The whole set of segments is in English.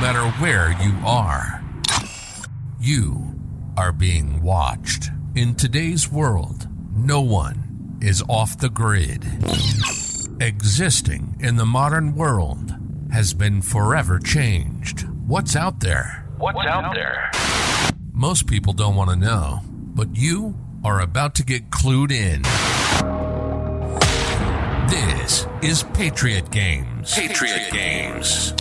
matter where you are. You are being watched. In today's world, no one is off the grid. Existing in the modern world has been forever changed. What's out there? What's out there? Most people don't want to know, but you are about to get clued in. This is Patriot Games. Patriot Games.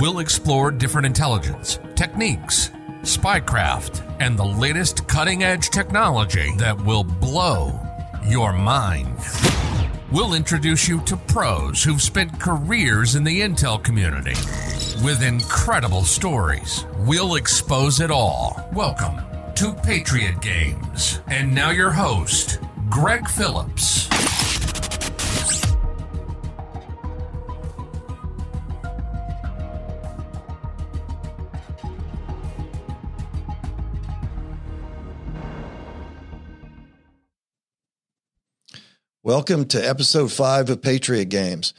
We'll explore different intelligence, techniques, spycraft, and the latest cutting edge technology that will blow your mind. We'll introduce you to pros who've spent careers in the intel community with incredible stories. We'll expose it all. Welcome to Patriot Games. And now your host, Greg Phillips. Welcome to episode five of Patriot Games.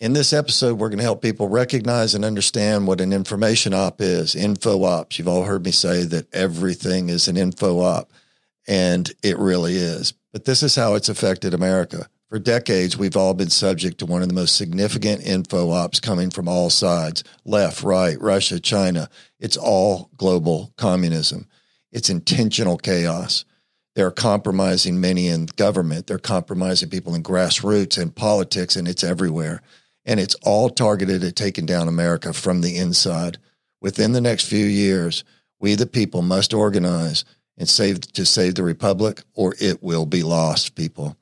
In this episode, we're going to help people recognize and understand what an information op is, info ops. You've all heard me say that everything is an info op, and it really is. But this is how it's affected America. For decades, we've all been subject to one of the most significant info ops coming from all sides left, right, Russia, China. It's all global communism. It's intentional chaos. They're compromising many in government. They're compromising people in grassroots and politics, and it's everywhere. And it's all targeted at taking down America from the inside. Within the next few years, we the people must organize and save to save the republic, or it will be lost, people.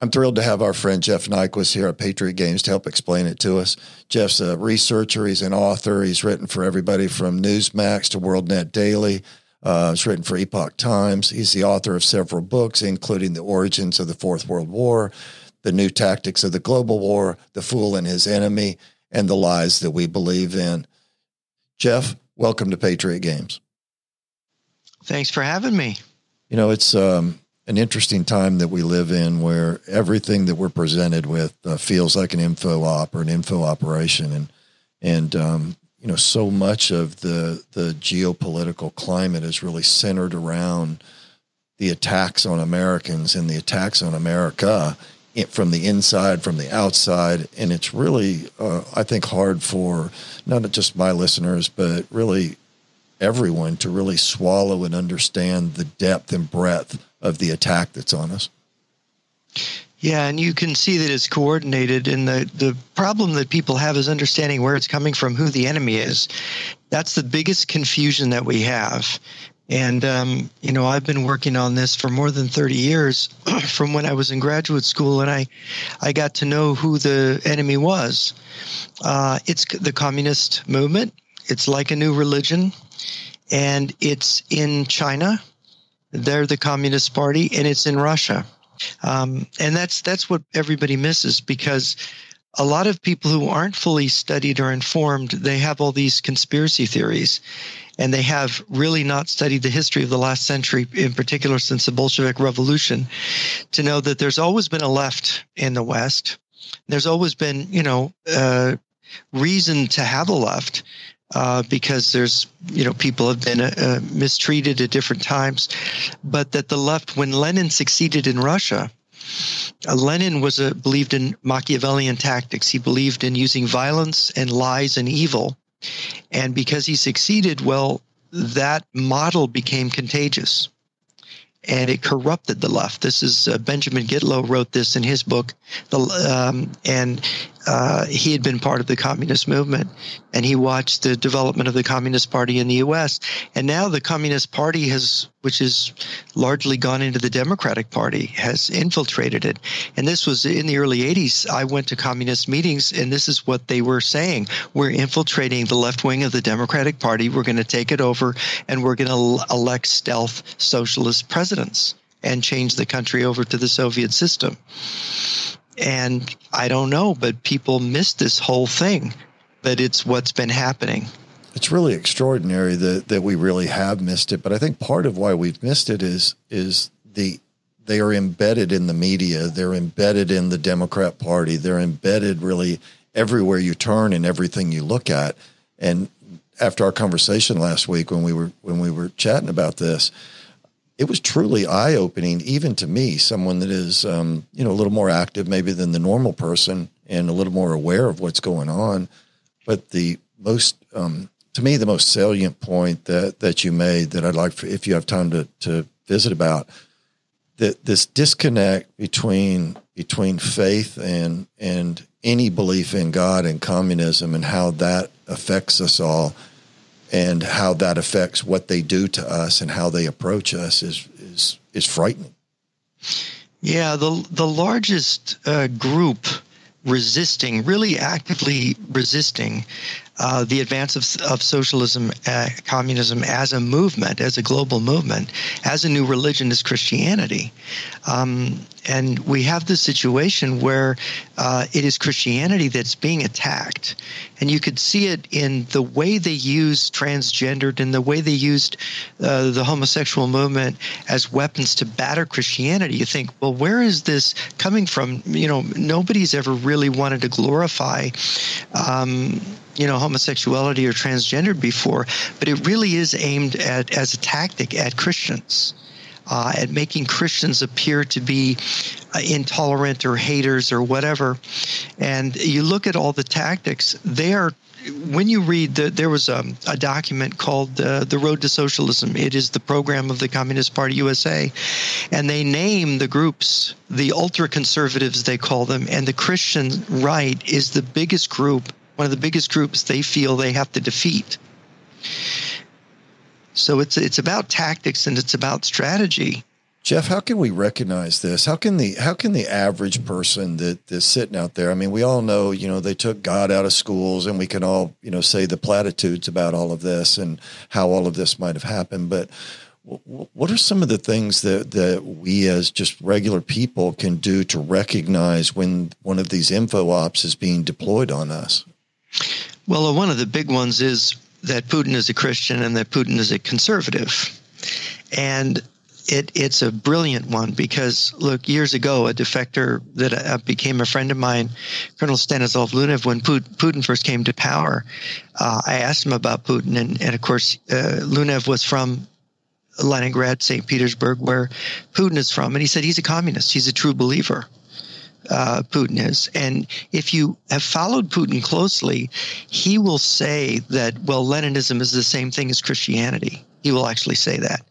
I'm thrilled to have our friend Jeff Nyquist here at Patriot Games to help explain it to us. Jeff's a researcher, he's an author, he's written for everybody from Newsmax to WorldNet Daily. Uh, it's written for Epoch Times. He's the author of several books, including The Origins of the Fourth World War, The New Tactics of the Global War, The Fool and His Enemy, and The Lies That We Believe in. Jeff, welcome to Patriot Games. Thanks for having me. You know, it's um, an interesting time that we live in where everything that we're presented with uh, feels like an info op or an info operation. And, and um, you know, so much of the the geopolitical climate is really centered around the attacks on Americans and the attacks on America from the inside, from the outside, and it's really, uh, I think, hard for not just my listeners, but really everyone to really swallow and understand the depth and breadth of the attack that's on us. Yeah, and you can see that it's coordinated. And the, the problem that people have is understanding where it's coming from, who the enemy is. That's the biggest confusion that we have. And, um, you know, I've been working on this for more than 30 years from when I was in graduate school, and I, I got to know who the enemy was. Uh, it's the communist movement, it's like a new religion, and it's in China. They're the Communist Party, and it's in Russia. Um, and that's that's what everybody misses because a lot of people who aren't fully studied or informed, they have all these conspiracy theories, and they have really not studied the history of the last century, in particular since the Bolshevik Revolution, to know that there's always been a left in the West. There's always been, you know, uh, reason to have a left. Uh, because there's you know people have been uh, uh, mistreated at different times, but that the left, when Lenin succeeded in Russia, uh, Lenin was a, believed in Machiavellian tactics. He believed in using violence and lies and evil, and because he succeeded, well, that model became contagious and it corrupted the left. This is uh, Benjamin Gitlow wrote this in his book, the, um, and uh, he had been part of the communist movement, and he watched the development of the Communist Party in the U.S. And now the Communist Party has, which has largely gone into the Democratic Party, has infiltrated it. And this was in the early '80s. I went to communist meetings, and this is what they were saying: We're infiltrating the left wing of the Democratic Party. We're going to take it over, and we're going to elect stealth socialist presidents and change the country over to the Soviet system. And I don't know, but people miss this whole thing. But it's what's been happening. It's really extraordinary that, that we really have missed it. But I think part of why we've missed it is is the they are embedded in the media. They're embedded in the Democrat Party. They're embedded really everywhere you turn and everything you look at. And after our conversation last week, when we were when we were chatting about this, it was truly eye opening, even to me, someone that is um, you know a little more active maybe than the normal person and a little more aware of what's going on. But the most um, to me, the most salient point that that you made that I'd like for, if you have time to to visit about that this disconnect between between faith and and any belief in God and communism and how that affects us all and how that affects what they do to us and how they approach us is is is frightening. Yeah, the the largest uh, group resisting, really actively resisting uh, the advance of, of socialism, uh, communism as a movement, as a global movement, as a new religion is Christianity. Um, and we have this situation where uh, it is Christianity that's being attacked. And you could see it in the way they used transgendered and the way they used uh, the homosexual movement as weapons to batter Christianity. You think, well, where is this coming from? You know, nobody's ever really wanted to glorify. Um, you know homosexuality or transgender before, but it really is aimed at as a tactic at Christians. Uh, at making Christians appear to be uh, intolerant or haters or whatever. And you look at all the tactics, they are when you read the, there was a, a document called uh, the road to socialism it is the program of the communist party usa and they name the groups the ultra conservatives they call them and the christian right is the biggest group one of the biggest groups they feel they have to defeat. So it's it's about tactics and it's about strategy. Jeff, how can we recognize this? How can the how can the average person that that's sitting out there? I mean, we all know, you know, they took God out of schools, and we can all, you know, say the platitudes about all of this and how all of this might have happened. But what are some of the things that that we as just regular people can do to recognize when one of these info ops is being deployed on us? Well, one of the big ones is that Putin is a Christian and that Putin is a conservative. And it, it's a brilliant one because, look, years ago, a defector that uh, became a friend of mine, Colonel Stanislav Lunev, when Putin first came to power, uh, I asked him about Putin. And, and of course, uh, Lunev was from Leningrad, St. Petersburg, where Putin is from. And he said he's a communist, he's a true believer uh, Putin is. And if you have followed Putin closely, he will say that, well, Leninism is the same thing as Christianity. He will actually say that.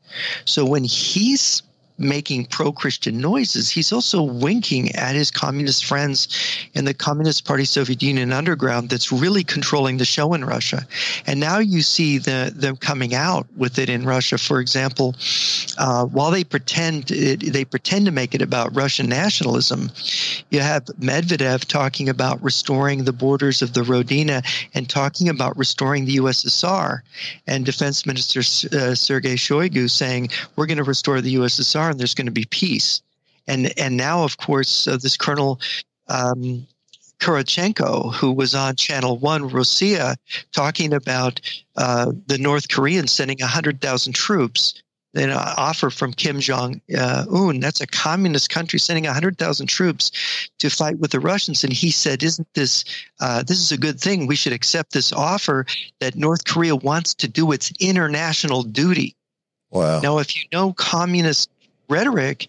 So when he's making pro Christian noises, he's also winking at his communist friends in the Communist Party Soviet Union underground that's really controlling the show in Russia. And now you see the, them coming out with it in Russia. For example, uh, while they pretend it, they pretend to make it about Russian nationalism, you have Medvedev talking about restoring the borders of the Rodina and talking about restoring the USSR, and Defense Minister uh, Sergei Shoigu saying we're going to restore the USSR and there's going to be peace. And and now, of course, uh, this Colonel um, Korotchenko, who was on Channel One, Rossiya, talking about uh, the North Koreans sending hundred thousand troops. An offer from Kim Jong Un. That's a communist country sending hundred thousand troops to fight with the Russians. And he said, "Isn't this uh, this is a good thing? We should accept this offer that North Korea wants to do its international duty." Wow. Now, if you know communist rhetoric,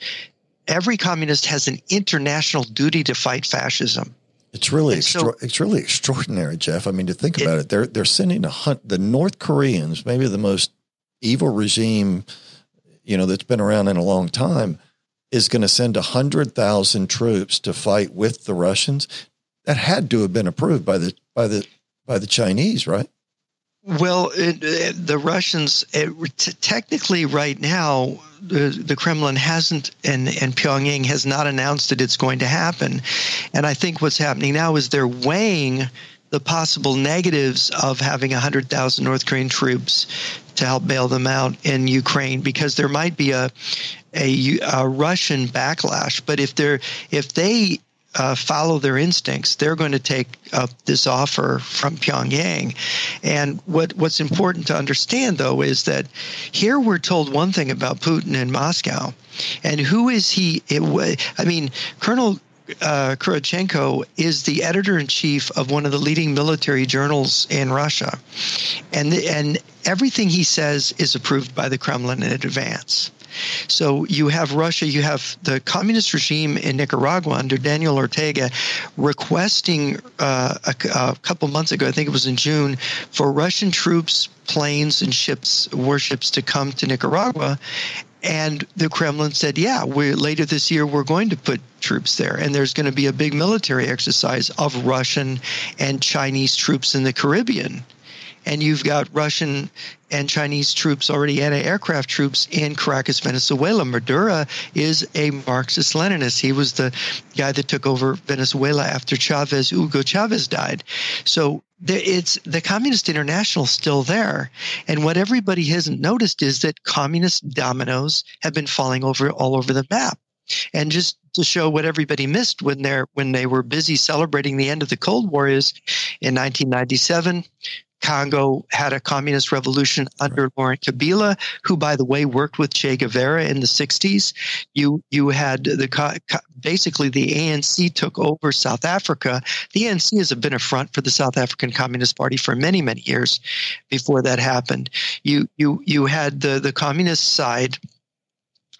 every communist has an international duty to fight fascism. It's really extra- so, it's really extraordinary, Jeff. I mean, to think about it, it they're they're sending a hunt the North Koreans, maybe the most evil regime, you know, that's been around in a long time, is going to send a hundred thousand troops to fight with the Russians. That had to have been approved by the by the by the Chinese, right? Well, it, it, the Russians, it, t- technically, right now, the, the Kremlin hasn't, and, and Pyongyang has not announced that it's going to happen. And I think what's happening now is they're weighing the possible negatives of having 100,000 North Korean troops to help bail them out in Ukraine because there might be a, a, a Russian backlash. But if they're if they uh, follow their instincts, they're going to take up this offer from Pyongyang. And what, what's important to understand, though, is that here we're told one thing about Putin in Moscow. And who is he? It, I mean, Colonel uh, Korotchenko is the editor in chief of one of the leading military journals in Russia, and the, and everything he says is approved by the Kremlin in advance. So you have Russia, you have the communist regime in Nicaragua under Daniel Ortega requesting uh, a, a couple months ago, I think it was in June, for Russian troops, planes, and ships, warships to come to Nicaragua. And the Kremlin said, "Yeah, we later this year we're going to put troops there, and there's going to be a big military exercise of Russian and Chinese troops in the Caribbean." And you've got Russian and Chinese troops already anti-aircraft troops in Caracas, Venezuela. Maduro is a Marxist Leninist. He was the guy that took over Venezuela after Chavez, Hugo Chavez died. So it's the Communist International still there. And what everybody hasn't noticed is that communist dominoes have been falling over all over the map. And just to show what everybody missed when they're when they were busy celebrating the end of the Cold War is in 1997, Congo had a communist revolution under right. Laurent Kabila, who, by the way, worked with Che Guevara in the 60s. You you had the basically the ANC took over South Africa. The ANC has been a front for the South African Communist Party for many many years before that happened. You you you had the the communist side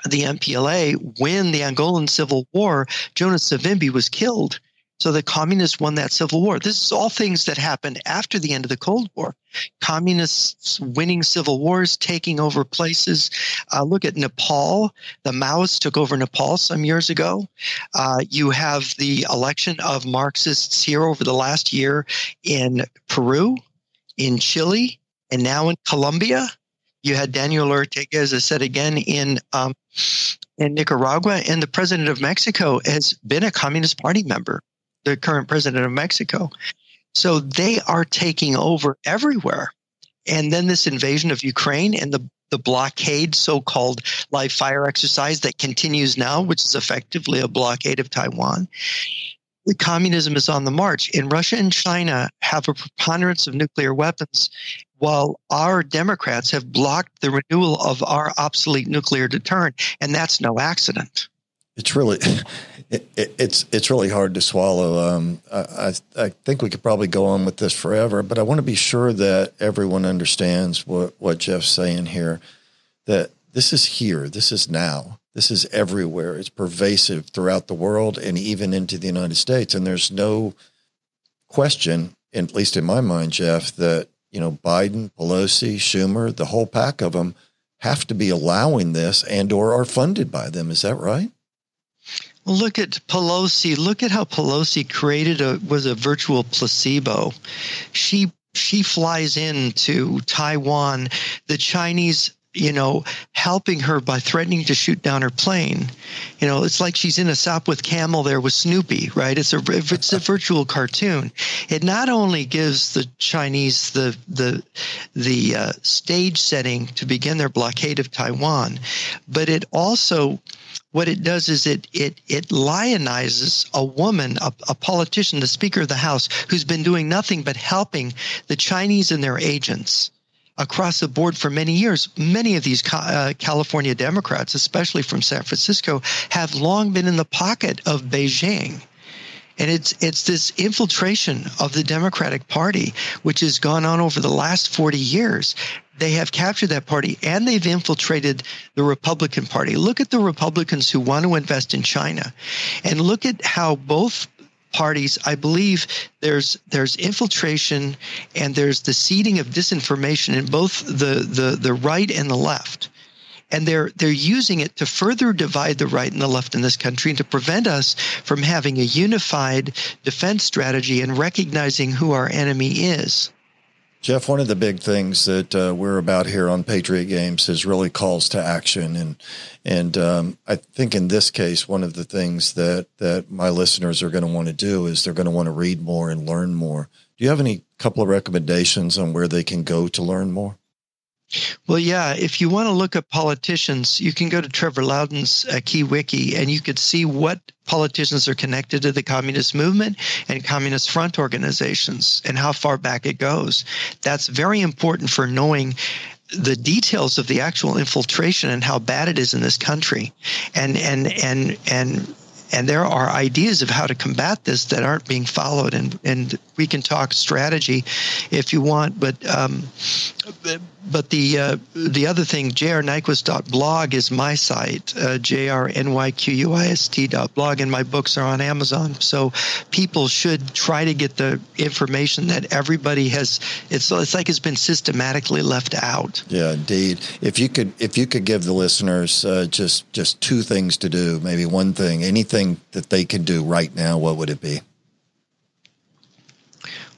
the MPLA win the Angolan Civil War, Jonas Savimbi was killed so the communists won that civil war. This is all things that happened after the end of the Cold War. Communists winning civil wars, taking over places. Uh, look at Nepal. The Maoists took over Nepal some years ago. Uh, you have the election of Marxists here over the last year in Peru, in Chile, and now in Colombia. You had Daniel Ortega, as I said again, in um, in Nicaragua, and the president of Mexico has been a Communist Party member the current president of Mexico. So they are taking over everywhere. And then this invasion of Ukraine and the the blockade, so-called live fire exercise that continues now, which is effectively a blockade of Taiwan. The communism is on the march. And Russia and China have a preponderance of nuclear weapons, while our Democrats have blocked the renewal of our obsolete nuclear deterrent. And that's no accident. It's really, it, it, it's it's really hard to swallow. Um, I I think we could probably go on with this forever, but I want to be sure that everyone understands what what Jeff's saying here. That this is here, this is now, this is everywhere. It's pervasive throughout the world and even into the United States. And there's no question, at least in my mind, Jeff, that you know Biden, Pelosi, Schumer, the whole pack of them have to be allowing this and or are funded by them. Is that right? Look at Pelosi. Look at how Pelosi created a was a virtual placebo. She she flies into Taiwan. The Chinese you know, helping her by threatening to shoot down her plane. You know, it's like she's in a Sopwith Camel there with Snoopy, right? It's a it's a virtual cartoon. It not only gives the Chinese the the the uh, stage setting to begin their blockade of Taiwan, but it also what it does is it it it lionizes a woman, a, a, politician, the Speaker of the House, who's been doing nothing but helping the Chinese and their agents across the board for many years. Many of these uh, California Democrats, especially from San Francisco, have long been in the pocket of Beijing. And it's it's this infiltration of the Democratic Party, which has gone on over the last 40 years. They have captured that party and they've infiltrated the Republican Party. Look at the Republicans who want to invest in China and look at how both parties, I believe there's there's infiltration and there's the seeding of disinformation in both the the the right and the left. And they're they're using it to further divide the right and the left in this country and to prevent us from having a unified defense strategy and recognizing who our enemy is. Jeff, one of the big things that uh, we're about here on Patriot Games is really calls to action, and and um, I think in this case, one of the things that that my listeners are going to want to do is they're going to want to read more and learn more. Do you have any couple of recommendations on where they can go to learn more? Well, yeah. If you want to look at politicians, you can go to Trevor Loudon's uh, Key Wiki, and you could see what politicians are connected to the communist movement and communist front organizations, and how far back it goes. That's very important for knowing the details of the actual infiltration and how bad it is in this country, and and and and and there are ideas of how to combat this that aren't being followed and and we can talk strategy if you want but um, but the uh, the other thing jrnyquist.blog is my site uh, jrnyquist.blog and my books are on amazon. So people should try to get the information that everybody has it's it's like it's been systematically left out. Yeah indeed. If you could if you could give the listeners uh, just just two things to do maybe one thing anything that they could do right now what would it be?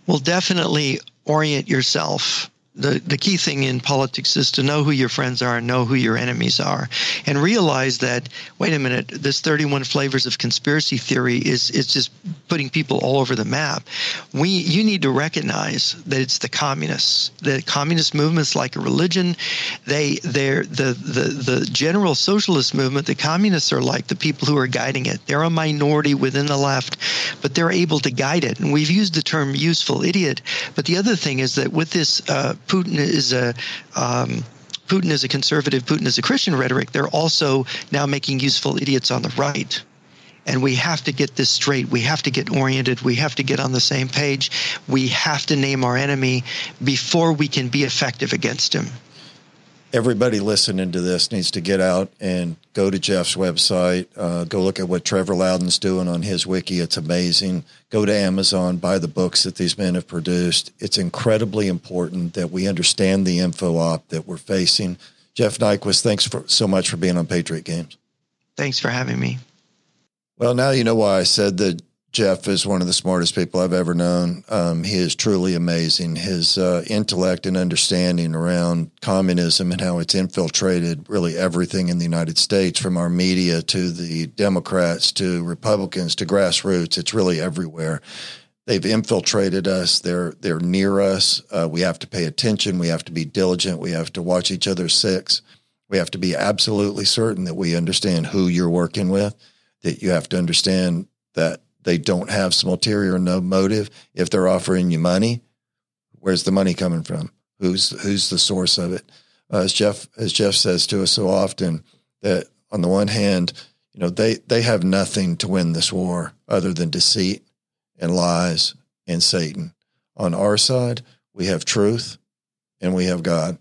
Well definitely orient yourself the, the key thing in politics is to know who your friends are and know who your enemies are. And realize that wait a minute this 31 flavors of conspiracy theory is is just putting people all over the map. We you need to recognize that it's the communists. The communist movements like a religion. They they're the the the general socialist movement the communists are like the people who are guiding it. They're a minority within the left but they're able to guide it. And we've used the term useful idiot but the other thing is that with this uh, Putin is a um, Putin is a conservative, Putin is a Christian rhetoric, they're also now making useful idiots on the right. And we have to get this straight. We have to get oriented. We have to get on the same page. We have to name our enemy before we can be effective against him everybody listening to this needs to get out and go to Jeff's website. Uh, go look at what Trevor Loudon's doing on his wiki. It's amazing. Go to Amazon, buy the books that these men have produced. It's incredibly important that we understand the info op that we're facing. Jeff Nyquist, thanks for so much for being on Patriot Games. Thanks for having me. Well, now you know why I said that Jeff is one of the smartest people I've ever known. Um, he is truly amazing. His uh, intellect and understanding around communism and how it's infiltrated really everything in the United States, from our media to the Democrats to Republicans to grassroots. It's really everywhere. They've infiltrated us. They're they're near us. Uh, we have to pay attention. We have to be diligent. We have to watch each other's six. We have to be absolutely certain that we understand who you're working with. That you have to understand that they don't have some ulterior no motive. If they're offering you money, where's the money coming from? Who's who's the source of it? Uh, as Jeff as Jeff says to us so often, that on the one hand, you know they they have nothing to win this war other than deceit and lies and Satan. On our side, we have truth and we have God,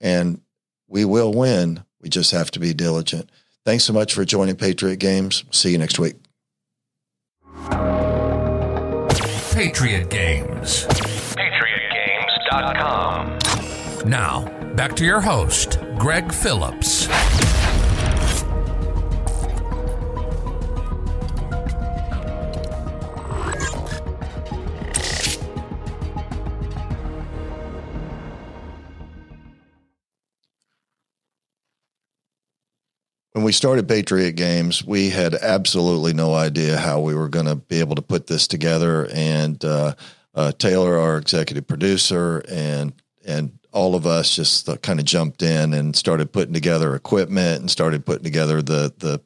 and we will win. We just have to be diligent. Thanks so much for joining Patriot Games. See you next week. Patriot Games. PatriotGames.com. Now, back to your host, Greg Phillips. When we started Patriot Games, we had absolutely no idea how we were going to be able to put this together. And uh, uh, Taylor, our executive producer, and and all of us just kind of jumped in and started putting together equipment and started putting together the the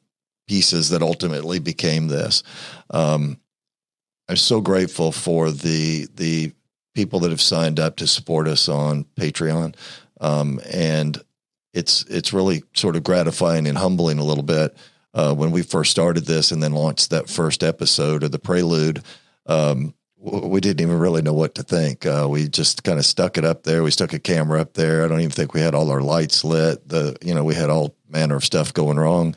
pieces that ultimately became this. Um, I'm so grateful for the the people that have signed up to support us on Patreon. Um, and it's it's really sort of gratifying and humbling a little bit uh, when we first started this and then launched that first episode of the prelude. Um, we didn't even really know what to think. Uh, we just kind of stuck it up there. We stuck a camera up there. I don't even think we had all our lights lit. The you know we had all manner of stuff going wrong.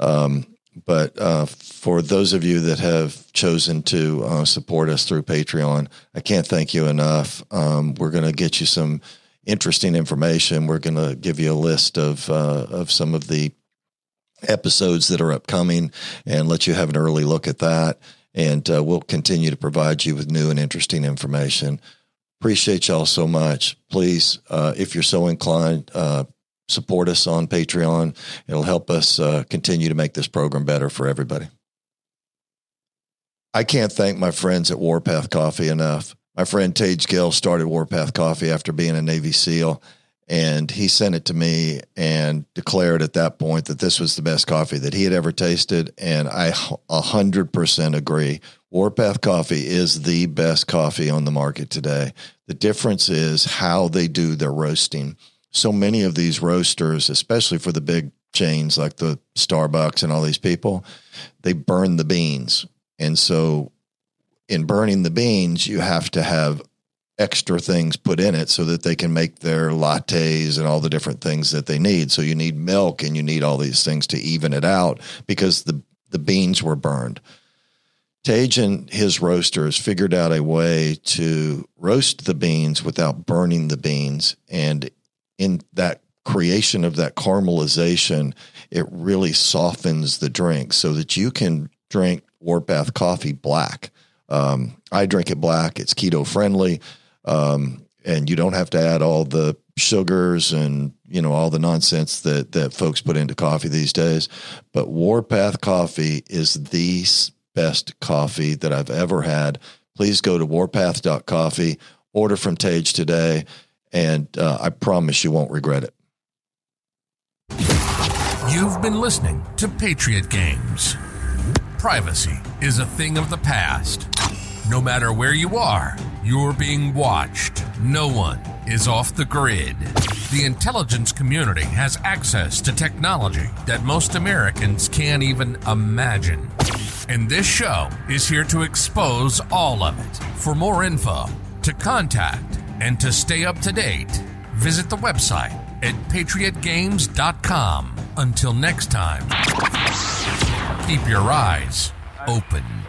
Um, but uh, for those of you that have chosen to uh, support us through Patreon, I can't thank you enough. Um, we're going to get you some interesting information. We're going to give you a list of uh, of some of the episodes that are upcoming and let you have an early look at that. And uh, we'll continue to provide you with new and interesting information. Appreciate y'all so much. Please, uh, if you're so inclined, uh, support us on Patreon. It'll help us uh, continue to make this program better for everybody. I can't thank my friends at Warpath Coffee enough my friend Tage Gill started Warpath Coffee after being a Navy SEAL, and he sent it to me and declared at that point that this was the best coffee that he had ever tasted. And I a hundred percent agree. Warpath Coffee is the best coffee on the market today. The difference is how they do their roasting. So many of these roasters, especially for the big chains like the Starbucks and all these people, they burn the beans. And so in burning the beans, you have to have extra things put in it so that they can make their lattes and all the different things that they need. So you need milk and you need all these things to even it out because the the beans were burned. Tage and his roasters figured out a way to roast the beans without burning the beans. And in that creation of that caramelization, it really softens the drink so that you can drink Warpath coffee black. Um, I drink it black. It's keto friendly. Um, and you don't have to add all the sugars and you know all the nonsense that that folks put into coffee these days but warpath coffee is the best coffee that i've ever had please go to warpath.coffee order from tage today and uh, i promise you won't regret it you've been listening to patriot games privacy is a thing of the past no matter where you are, you're being watched. No one is off the grid. The intelligence community has access to technology that most Americans can't even imagine. And this show is here to expose all of it. For more info, to contact, and to stay up to date, visit the website at patriotgames.com. Until next time, keep your eyes open.